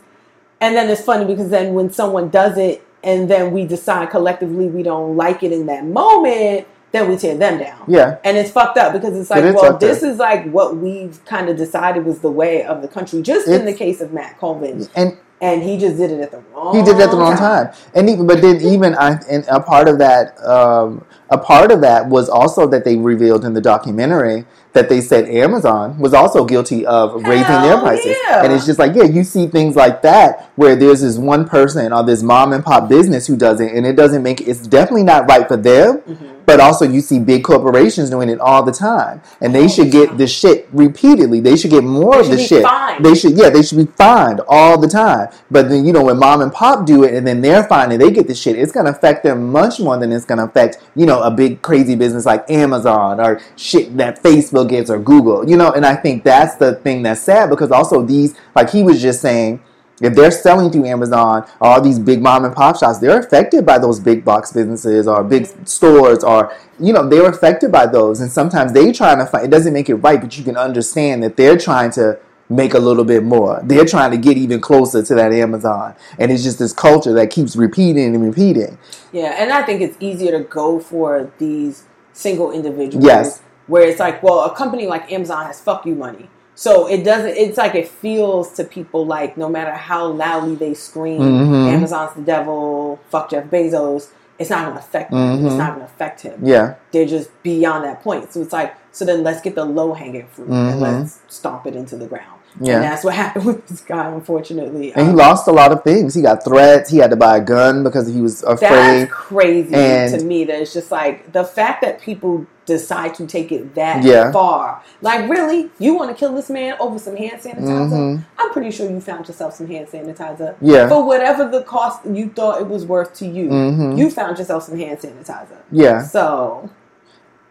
And then it's funny because then when someone does it and then we decide collectively we don't like it in that moment, then we tear them down. Yeah. And it's fucked up because it's like, It well, this up. is like what we've kind of decided was the way of the country, just in the case of Matt Colvin. And And he just did it at the wrong he did it at the wrong time. And even, but then even I, and a part of that, um, a part of that was also that they revealed in the documentary that they said Amazon was also guilty of raising their prices. yeah. And it's just like, yeah, you see things like that where there's this one person or this mom and pop business who does it, and it doesn't make it's definitely not right for them. Mm-hmm. But also, you see big corporations doing it all the time, and they should get the shit repeatedly. They should get more of the shit. fined. They should, yeah, they should be fined all the time. But then, you know, when mom and pop do it, and then they're fined and they get the shit, it's gonna affect them much more than it's gonna affect, you know, a big crazy business like Amazon or shit that Facebook gets or Google. You know, and I think that's the thing that's sad because also these, like he was just saying If they're selling through Amazon, all these big mom and pop shops, they're affected by those big box businesses or big stores or you know, they're affected by those. And sometimes they trying to find it doesn't make it right, but you can understand that they're trying to make a little bit more. They're trying to get even closer to that Amazon. And it's just this culture that keeps repeating and repeating. Yeah, and I think it's easier to go for these single individuals. Yes. Where it's like, well, a company like Amazon has fuck you money. So it doesn't. It's like it feels to people like no matter how loudly they scream, Mhm. Amazon's the devil, fuck Jeff Bezos. It's not going to affect them. It's not to affect him. Yeah. They're just beyond that point. So it's like, so then let's get the low hanging fruit and Mhm. let's stomp it into the ground. Yeah. And that's what happened with this guy, unfortunately. And he Um, lost a lot of things. He got threats. He had to buy a gun because he was afraid. That's crazy And- to me. That it's just like the fact that people decide to take it that Yeah. far. Like, really, you want to kill this man over some hand sanitizer? Mhm. I'm pretty sure you found yourself some hand sanitizer. Yeah. For whatever the cost you thought it was worth to you, Mhm. you found yourself some hand sanitizer. Yeah. So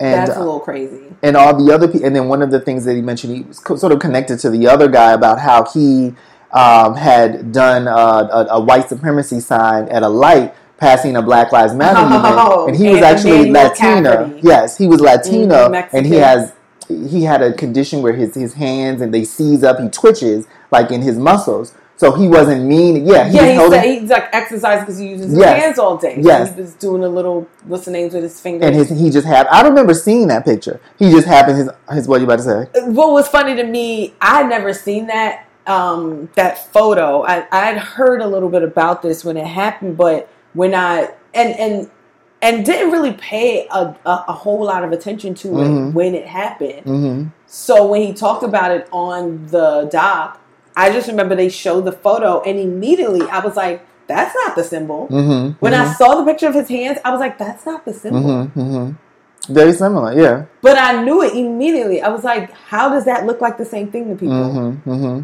And that's uh, a little crazy. and all the other people. And then one of the things that he mentioned, he was co- sort of connected to the other guy about how he um, had done uh, a, a white supremacy sign at a light passing a Black Lives Matter Oh, and he was and actually Latino. Cafferty. Yes, he was Latino, Mhm, and he has he had a condition where his his hands and they seize up, he twitches like in his muscles. So he wasn't mean. Yeah, he yeah, was he said he's like exercising because he uses his Yes. hands all day. So Yes. he was doing a little what's the names with his fingers. and his he just had. I remember seeing that picture. He just happened his his what you about to say? what was funny to me, I had never seen that um, that photo. I I had heard a little bit about this when it happened, but when I and and and didn't really pay a, a, a whole lot of attention to it Mhm. when it happened. hmm So when he talked about it on the doc, I just remember they showed the photo, and immediately I was like, "That's not the symbol." hmm When I saw the picture of his hands, I was like, "That's not the symbol." hmm hmm Very similar, yeah. But I knew it immediately. I was like, "How does that look like the same thing to people?" hmm hmm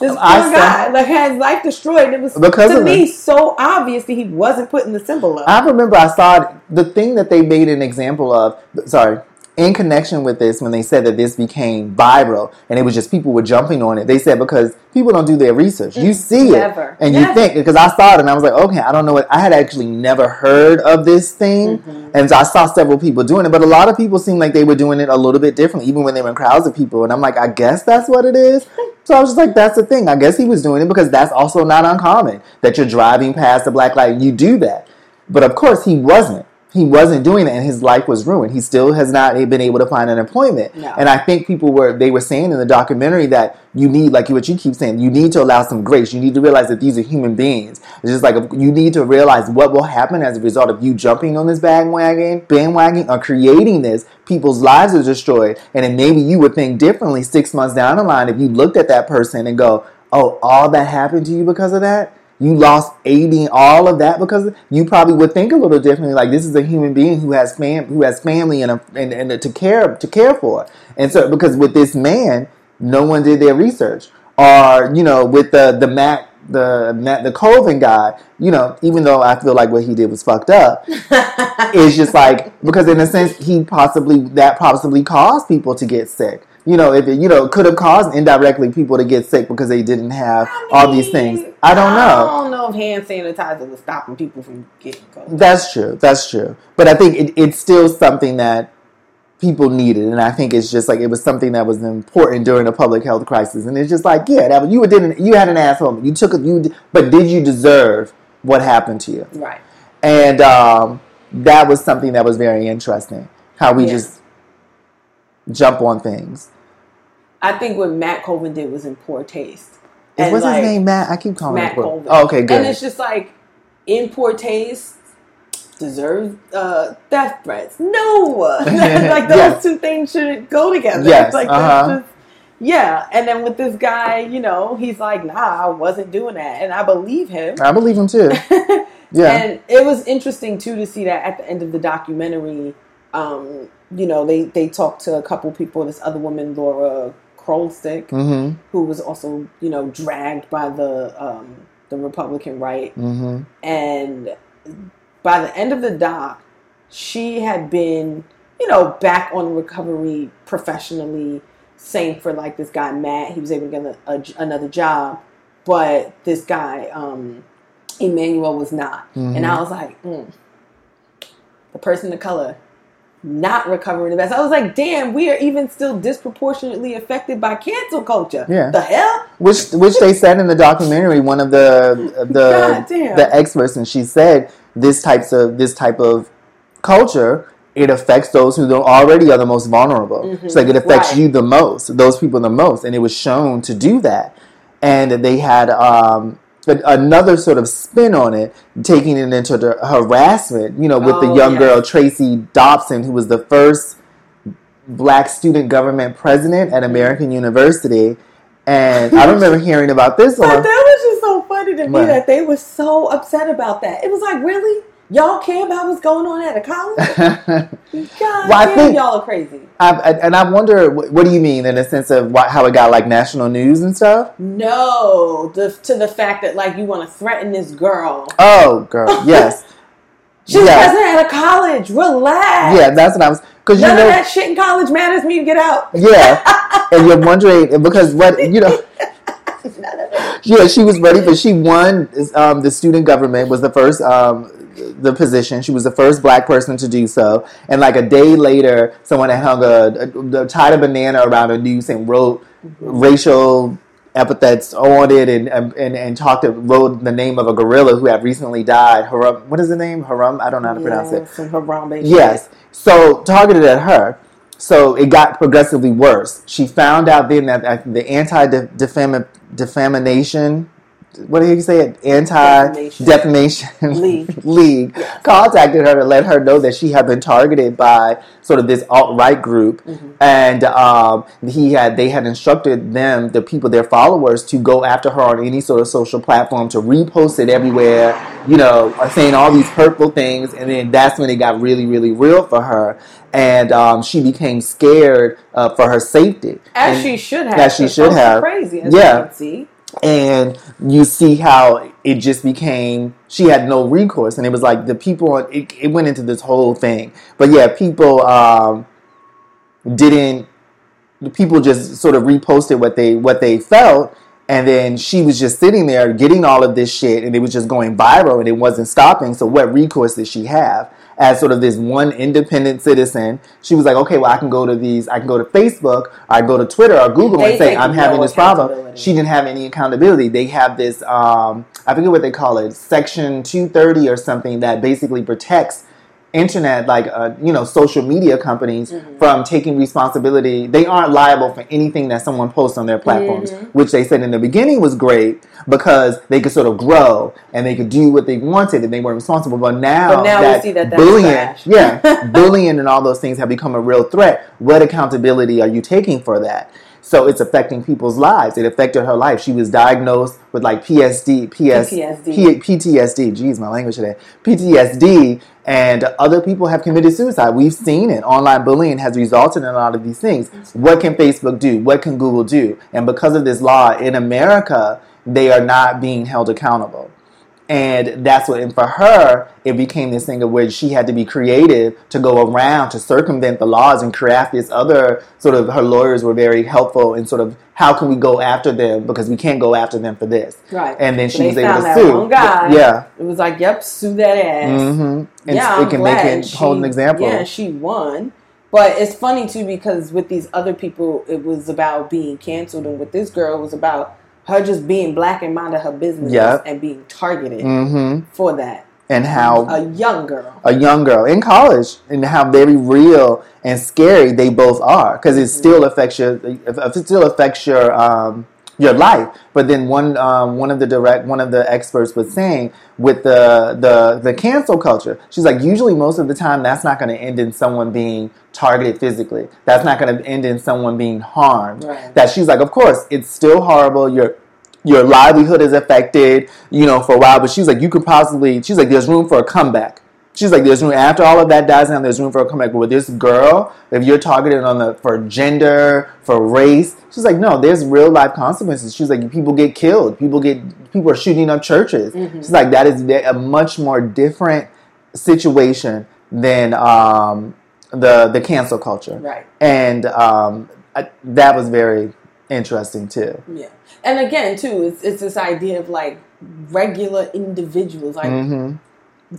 This poor I guy like had his life destroyed. It was Because to me it. so obvious that he wasn't putting the symbol up. I remember I saw it, the thing that they made an example of. Sorry, in connection with this, when they said that this became viral, and it was just people were jumping on it. They said because people don't do their research. You see Never. it, and you think because I saw it, and I was like, okay, I don't know what. I had actually never heard of this thing, Mhm. and so I saw several people doing it, but a lot of people seemed like they were doing it a little bit differently, even when they were in crowds of people. And I'm like, I guess that's what it is. So I was just like, that's the thing. I guess he was doing it because that's also not uncommon that you're driving past the black light and you do that. But of course, he wasn't. He wasn't doing that, and his life was ruined. He still has not been able to find an employment. No. And I think people were they were saying in the documentary that you need, like what you keep saying, you need to allow some grace. You need to realize that these are human beings. It's just like you need to realize what will happen as a result of you jumping on this bandwagon, bandwagon, or creating this. People's lives are destroyed, and then maybe you would think differently six months down the line if you looked at that person and go, "Oh, all that happened to you because of that." You lost aiding all of that because you probably would think a little differently. Like this is a human being who has fam- who has family and, a, and and to care to care for. And so because with this man, no one did their research. Or you know, with the the Mac the Matt the Colvin guy, you know, even though I feel like what he did was fucked up, it's just like because in a sense he possibly that possibly caused people to get sick. You know, if it, you know, could have caused indirectly people to get sick because they didn't have all these things. I don't know. I don't know if hand sanitizer was stopping people from getting COVID. That's true. That's true. But I think it, it's still something that people needed, and I think it's just like it was something that was important during a public health crisis. And it's just like, yeah, that was, you didn't you had an asshole. You took it. You but did you deserve what happened to you? Right. And um, that was something that was very interesting. How we Yeah. just jump on things. I think what Matt Colvin did was in poor taste. And, what's like, his name? Matt. I keep calling Matt him. Colvin. Oh, okay, good. And it's just like in poor taste deserve uh, death threats. No, like those Yes. two things shouldn't go together. Yes, like uh-huh. just, yeah. And then with this guy, you know, he's like, nah, I wasn't doing that, and I believe him. I believe him too. Yeah. And it was interesting too to see that at the end of the documentary, um, you know, they they talked to a couple people. This other woman, Laura Krolstick, hmm who was also you know dragged by the um, the Republican right, hmm and by the end of the doc, she had been you know back on recovery professionally. Same for like this guy Matt, he was able to get a, a- another job, but this guy, um, Emmanuel, was not. Mm-hmm. And I was like, mm, the person of color not recovering the best. I was like, damn, we are even still disproportionately affected by cancel culture. Yeah. The hell? which which they said in the documentary one of the the the experts and she said this types of this type of culture it affects those who don't already are the most vulnerable it's like it affects Right. you the most those people the most and it was shown to do that and they had um another sort of spin on it taking it into the harassment you know with the Oh, young yes. girl tracy dobson who was the first black student government president at American University. And I remember hearing about this But on that was just so funny to me What? that they were so upset about that. It was like, really? Y'all care about what's going on at a college? God Well, I think- y'all are crazy. I, I, and I wonder, what, what do you mean in the sense of why, how it got like national news and stuff? No, the, to the fact that like you want to threaten this girl. Oh, girl, yes, She's Yeah. president at a college. Relax. yeah, that's what I was because you None know, of that shit in college matters. Me to get out. yeah, and you're wondering because what you know. None of it. Yeah, she was ready, but she won um, the student government. Was the first um, the position. She was the first black person to do so. And like a day later, someone had hung a, a, tied a banana around a noose and wrote racial epithets on it, and and, and, talked wrote the name of a gorilla who had recently died. Haram, what is the name? Haram. I don't know how to pronounce it. Yes, Harambe. Yes. So targeted at her. So it got progressively worse. She found out then that the anti defamation, what did you say it? Anti Defamation. League. league contacted her to let her know that she had been targeted by sort of this alt right group, Mm-hmm. and um, he had they had instructed them, the people, their followers, to go after her on any sort of social platform to repost it everywhere, you know, saying all these hurtful things, and then that's when it got really, really real for her, and um, she became scared uh, for her safety. As And- she should have. As she should have. Crazy. Yeah. And you see how it just became she had no recourse. And it was like the people it, it went into this whole thing. But yeah people um didn't people just sort of reposted what they what they felt. And then she was just sitting there getting all of this shit. And it was just going viral and it wasn't stopping. So what recourse did she have as sort of this one independent citizen. She was like okay well i can go to these i can go to facebook i go to twitter or google They and say i'm having this problem. she didn't have any accountability. They have this um, i forget what they call it section 230 or something that basically protects internet like uh, you know social media companies Mm-hmm. from taking responsibility they aren't liable for anything that someone posts on their platforms Mm-hmm. which they said in the beginning was great because they could sort of grow and they could do what they wanted and they weren't responsible but now, But now we see that that's bullying yeah bullying and all those things have become a real threat what accountability are you taking for that so it's affecting people's lives. It affected her life. She was diagnosed with like PSD, PS, PTSD. P- PTSD. Jeez, my language today. PTSD, and other people have committed suicide. We've seen it. Online bullying has resulted in a lot of these things. What can Facebook do? What can Google do? And because of this law in America, they are not being held accountable. And that's what, and for her, it became this thing of where she had to be creative to go around to circumvent the laws and craft this other sort of. Her lawyers were very helpful in sort of how can we go after them because we can't go after them for this. Right. And then So she was able to that sue. one guy. Yeah. It was like, yep, sue that ass. Mm-hmm. And yeah, it I'm can glad make it hold an she- example. Yeah, she won. But it's funny too because with these other people, it was about being canceled, and with this girl, it was about her just being black and minding her business Yep. and being targeted hmm for that. And how A young girl. a young girl in college and how very real and scary they both are because it still affects your it still affects your um, your life. But then one um, one of the direct one of the experts was saying with the the the cancel culture, she's like usually most of the time that's not going to end in someone being targeted physically. That's not going to end in someone being harmed. Right. That she's like, of course, it's still horrible. You're your livelihood is affected, you know, for a while. But she's like, you could possibly, she's like, there's room for a comeback. She's like, there's room after all of that dies down. There's room for a comeback. But with this girl, if you're targeted on the for gender, for race, she's like, no, there's real life consequences. She's like, people get killed. People get people are shooting up churches. She's like, that is a much more different situation than um, the the cancel culture. Right. And um, I, that was very interesting too. Yeah, and again, too, it's it's this idea of like regular individuals, like hmm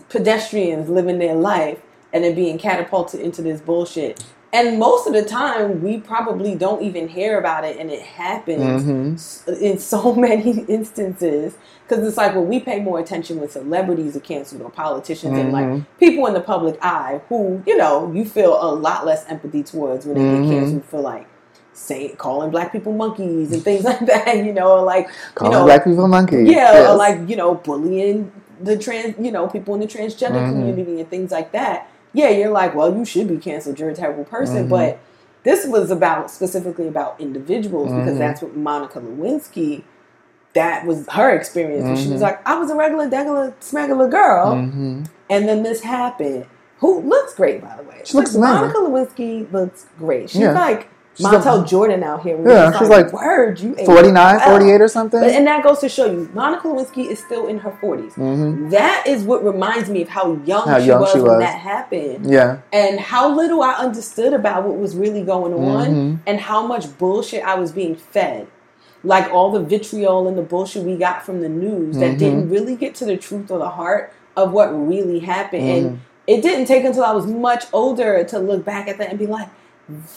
pedestrians living their life and then being catapulted into this bullshit. And most of the time, we probably don't even hear about it, and it happens hmm in so many instances. Because it's like, well, we pay more attention when celebrities are canceled or politicians and Mhm. like people in the public eye who, you know, you feel a lot less empathy towards when they Mhm. get canceled for like saying calling black people monkeys and things like that, you know, or like Calling you know, black people monkeys. yeah, Yes. or like you know, bullying the trans, you know, people in the transgender Mhm. community and things like that. Yeah, you're like, well, you should be canceled. You're a terrible person. Mhm. But this was about specifically about individuals because Mhm. that's what Monica Lewinsky. That was her experience. where She was Mhm. like, I was a regular, degular, smegular girl, hmm and then this happened. Who looks great, by the way. She looks Monica Lewinsky looks great. She's Yeah. like Montel a- Jordan out here. Yeah, she's like word. You ate 49, 48 or something. But, and that goes to show you, Monica Lewinsky is still in her 40s. hmm That is what reminds me of how young, How she, young was she when that happened. Yeah. And how little I understood about what was really going on Mhm. and how much bullshit I was being fed. Like all the vitriol and the bullshit we got from the news that Mhm. didn't really get to the truth or the heart of what really happened. And it didn't take until I was much older to look back at that and be like,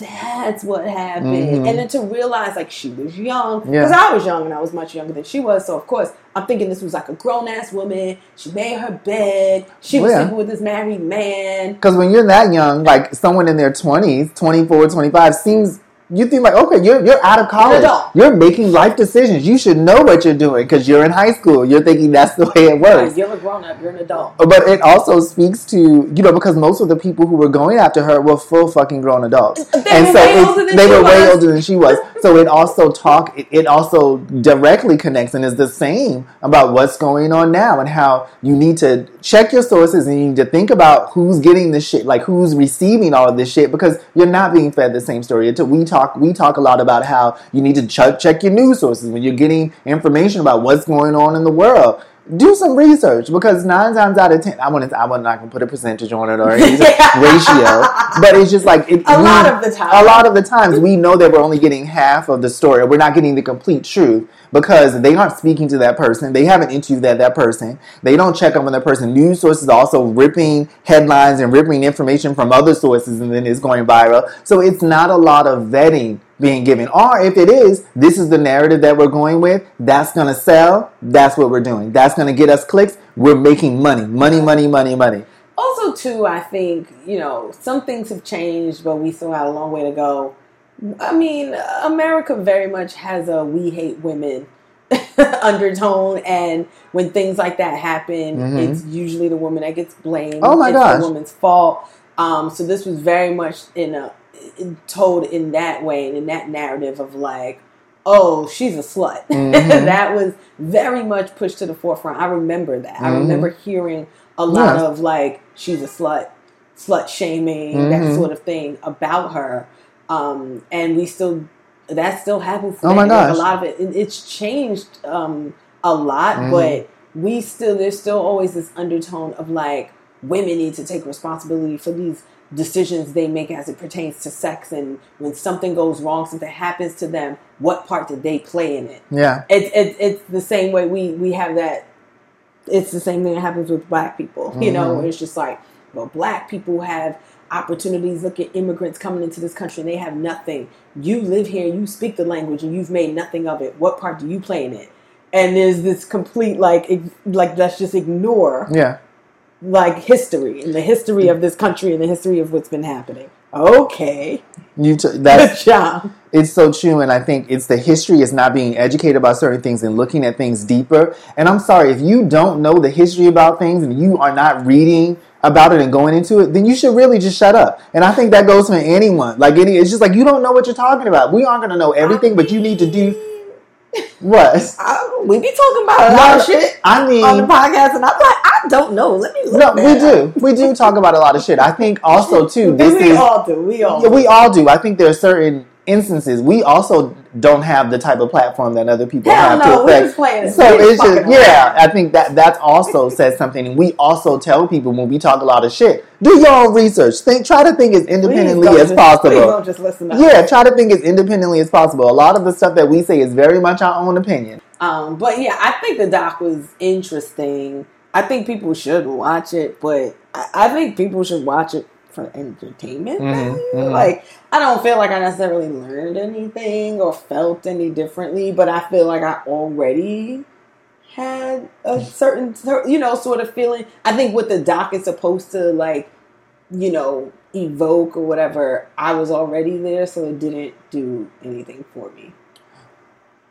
that's what happened. Mhm. And then to realize like she was young. Yeah. Because I was young and I was much younger than she was. So of course I'm thinking this was like a grown ass woman. She made her bed. She was Yeah. sleeping with this married man. Because when you're that young, like someone in their 20s, 24, 25, seems you think like, okay, you're you're out of college. adult. You're making life decisions. You should know what you're doing because you're in high school. You're thinking that's the way it works. You're a grown up, you're an adult. Oh, but it also speaks to you know because most of the people who were going after her were full fucking grown adults, They and so they were way older than she was. So it also talk it, also directly connects and is the same about what's going on now and how you need to check your sources and you need to think about who's getting this shit, like who's receiving all of this shit because you're not being fed the same story. We talk we talk a lot about how you need to check check your news sources when you're getting information about what's going on in the world do some research because nine times out of ten, I want to, I'm not gonna put a percentage on it or any ratio, but it's just like it, A we- lot of the time. A lot of the times, we know that we're only getting half of the story, or we're not getting the complete truth because they aren't speaking to that person. They haven't interviewed that that person. They don't check up on that person. News sources are also ripping headlines and ripping information from other sources, and then it's going viral. So it's not a lot of vetting being given. Or if it is, this is the narrative that we're going with. That's going to sell. That's what we're doing. That's going to get us clicks. We're making money. Money, money, money, money. Also, too, I think, you know, some things have changed, but we still got a long way to go. I mean, America very much has a we hate women undertone, and when things like that happen, Mhm. it's usually the woman that gets blamed. Oh my it's gosh. the woman's fault. Um, so this was very much in a told in that way and in that narrative of like, oh, she's a slut. Mhm. that was very much pushed to the forefront. I remember that. I Mhm. remember hearing a lot Yes. of like, she's a slut, slut shaming, that Mhm. sort of thing about her. Um, and we still, that still happens. Oh my today. Like, gosh. a lot of it, it- it's changed um, a lot, Mhm. but we still, there's still always this undertone of like, women need to take responsibility for these decisions they make as it pertains to sex and when something goes wrong something happens to them what part did they play in it? Yeah. it's it's it's the same way we we have that it's the same thing that happens with black people you mm-hmm. know it's just like well black people have opportunities look at immigrants coming into this country and they have nothing. You live here you speak the language and you've made nothing of it. What part do you play in it? And there's this complete like like let's just ignore Yeah. Like history and the history of this country and the history of what's been happening okay You t- good that's job it's so true, and I think it's the history is not being educated about certain things and looking at things deeper. And I'm sorry if you don't know the history about things and you are not reading about it and going into it, then you should really just shut up. And I think that goes for anyone. Like any, it's just like you don't know what you're talking about. We aren't going to know everything, but you need to do what? I, we be talking about a lot No, of shit I mean, on the podcast, and I'm like, I don't know. Let me look. no, we that do. We do talk about a lot of shit. I think also too. This we is all do. We all. Yeah, do. we all do. I think there are certain instances, we also don't have the type of platform that other people Hell have no, to affect. just playing. So it's just around. yeah. I think that that also says something, and we also tell people when we talk a lot of shit, do your own research. Think, try to think as independently as just- possible. Just listen. Yeah, try to think as independently as possible. A lot of the stuff that we say is very much our own opinion. Um, but yeah, I think the doc was interesting. I think people should watch it, but I, I think people should watch it for entertainment. Mhm, value. mhm. Like, I don't feel like I necessarily learned anything or felt any differently, but I feel like I already had a certain, you know, sort of feeling. I think what the doc is supposed to like, you know, evoke or whatever, I was already there, so it didn't do anything for me.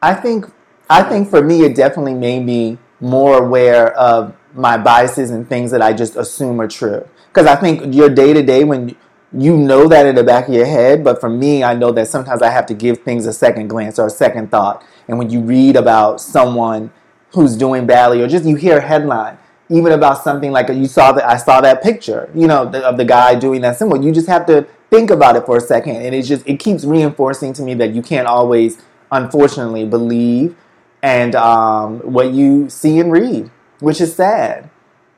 I think I think for me it definitely made me more aware of my biases and things that I just assume are true. Because I think your day to day when you know that in the back of your head, but for me I know that sometimes I have to give things a second glance or a second thought. And when you read about someone who's doing badly or just you hear a headline even about something like you saw that I saw that picture, you know, the, of the guy doing that symbol. You just have to think about it for a second, and it just it keeps reinforcing to me that you can't always, unfortunately, believe and um, what you see and read, which is sad,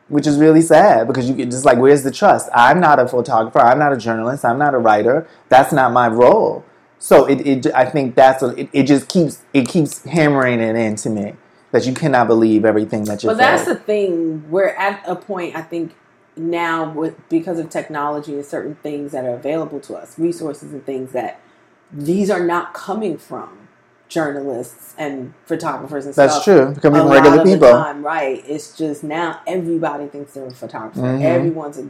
which is really sad because you get just like where's the trust? I'm not a photographer, I'm not a journalist, I'm not a writer. That's not my role. So it, it I think that's a, it, it just keeps it keeps hammering it into me that you cannot believe everything that you're But that's the thing. We're at a point, I think, now with because of technology and certain things that are available to us, resources and things that these are not coming from journalists and photographers and That's stuff. That's true. Becoming a regular people. time, right? It's just now everybody thinks they're a photographer. Mhm. Everyone's a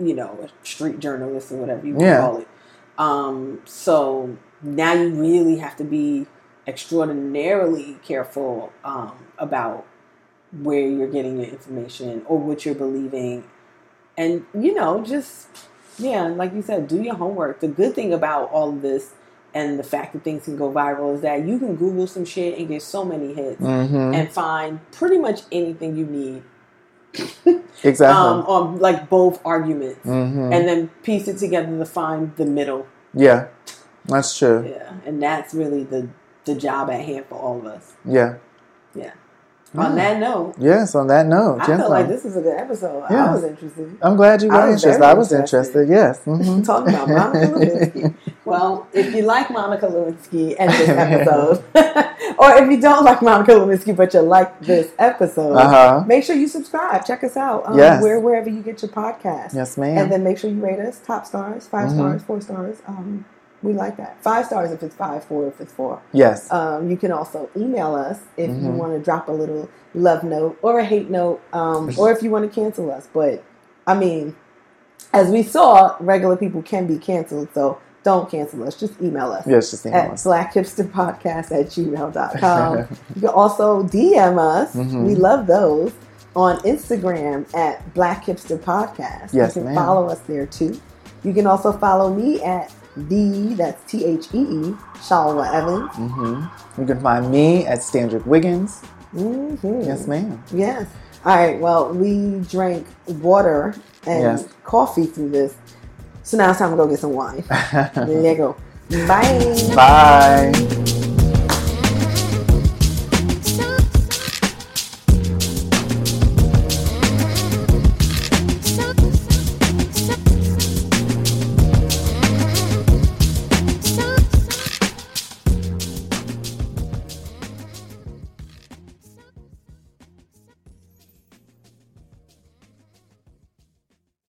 you know a street journalist or whatever you Yeah. call it. Um, so now you really have to be extraordinarily careful um, about where you're getting your information or what you're believing, and you know just yeah, like you said, do your homework. The good thing about all of this. And the fact that things can go viral is that you can Google some shit and get so many hits hmm and find pretty much anything you need exactly. um, on like both arguments, hmm and then piece it together to find the middle. yeah, that's true. Yeah, and that's really the the job at hand for all of us. Yeah. Yeah. Mm. On that note, Yes. On that note, I gentlemen. like this is a good episode. Yeah. I was interested. I'm glad you were was interested. I was interested. Yes. hmm Talking about Lewinsky. Well, if you like Monica Lewinsky and this episode, or if you don't like Monica Lewinsky but you like this episode, Uh huh. make sure you subscribe. Check us out. Um, Yes. Where, wherever you get your podcast. Yes, ma'am. And then make sure you rate us top stars, 5 Mhm. stars, four stars. Um, we like that. Five stars if it's five, four if it's four. yes. Um, you can also email us if you Mhm. want to drop a little love note or a hate note, um, or if you want to cancel us. But I mean, as we saw, regular people can be canceled, so don't cancel us. Just email us yes. Just email at us. blackhipsterpodcast at gmail.com. you can also DM us. Mhm. We love those on Instagram at Black Hipster Podcast. Yes, you can ma'am. follow us there too. You can also follow me at the that's T H E E Shalwa Evans. hmm You can find me at Standrick Wiggins. Mm-hmm. Yes, ma'am. Yes. All right. Well, we drank water and Yes. coffee through this, so now it's time to go get some wine. Lego. Bye. Bye.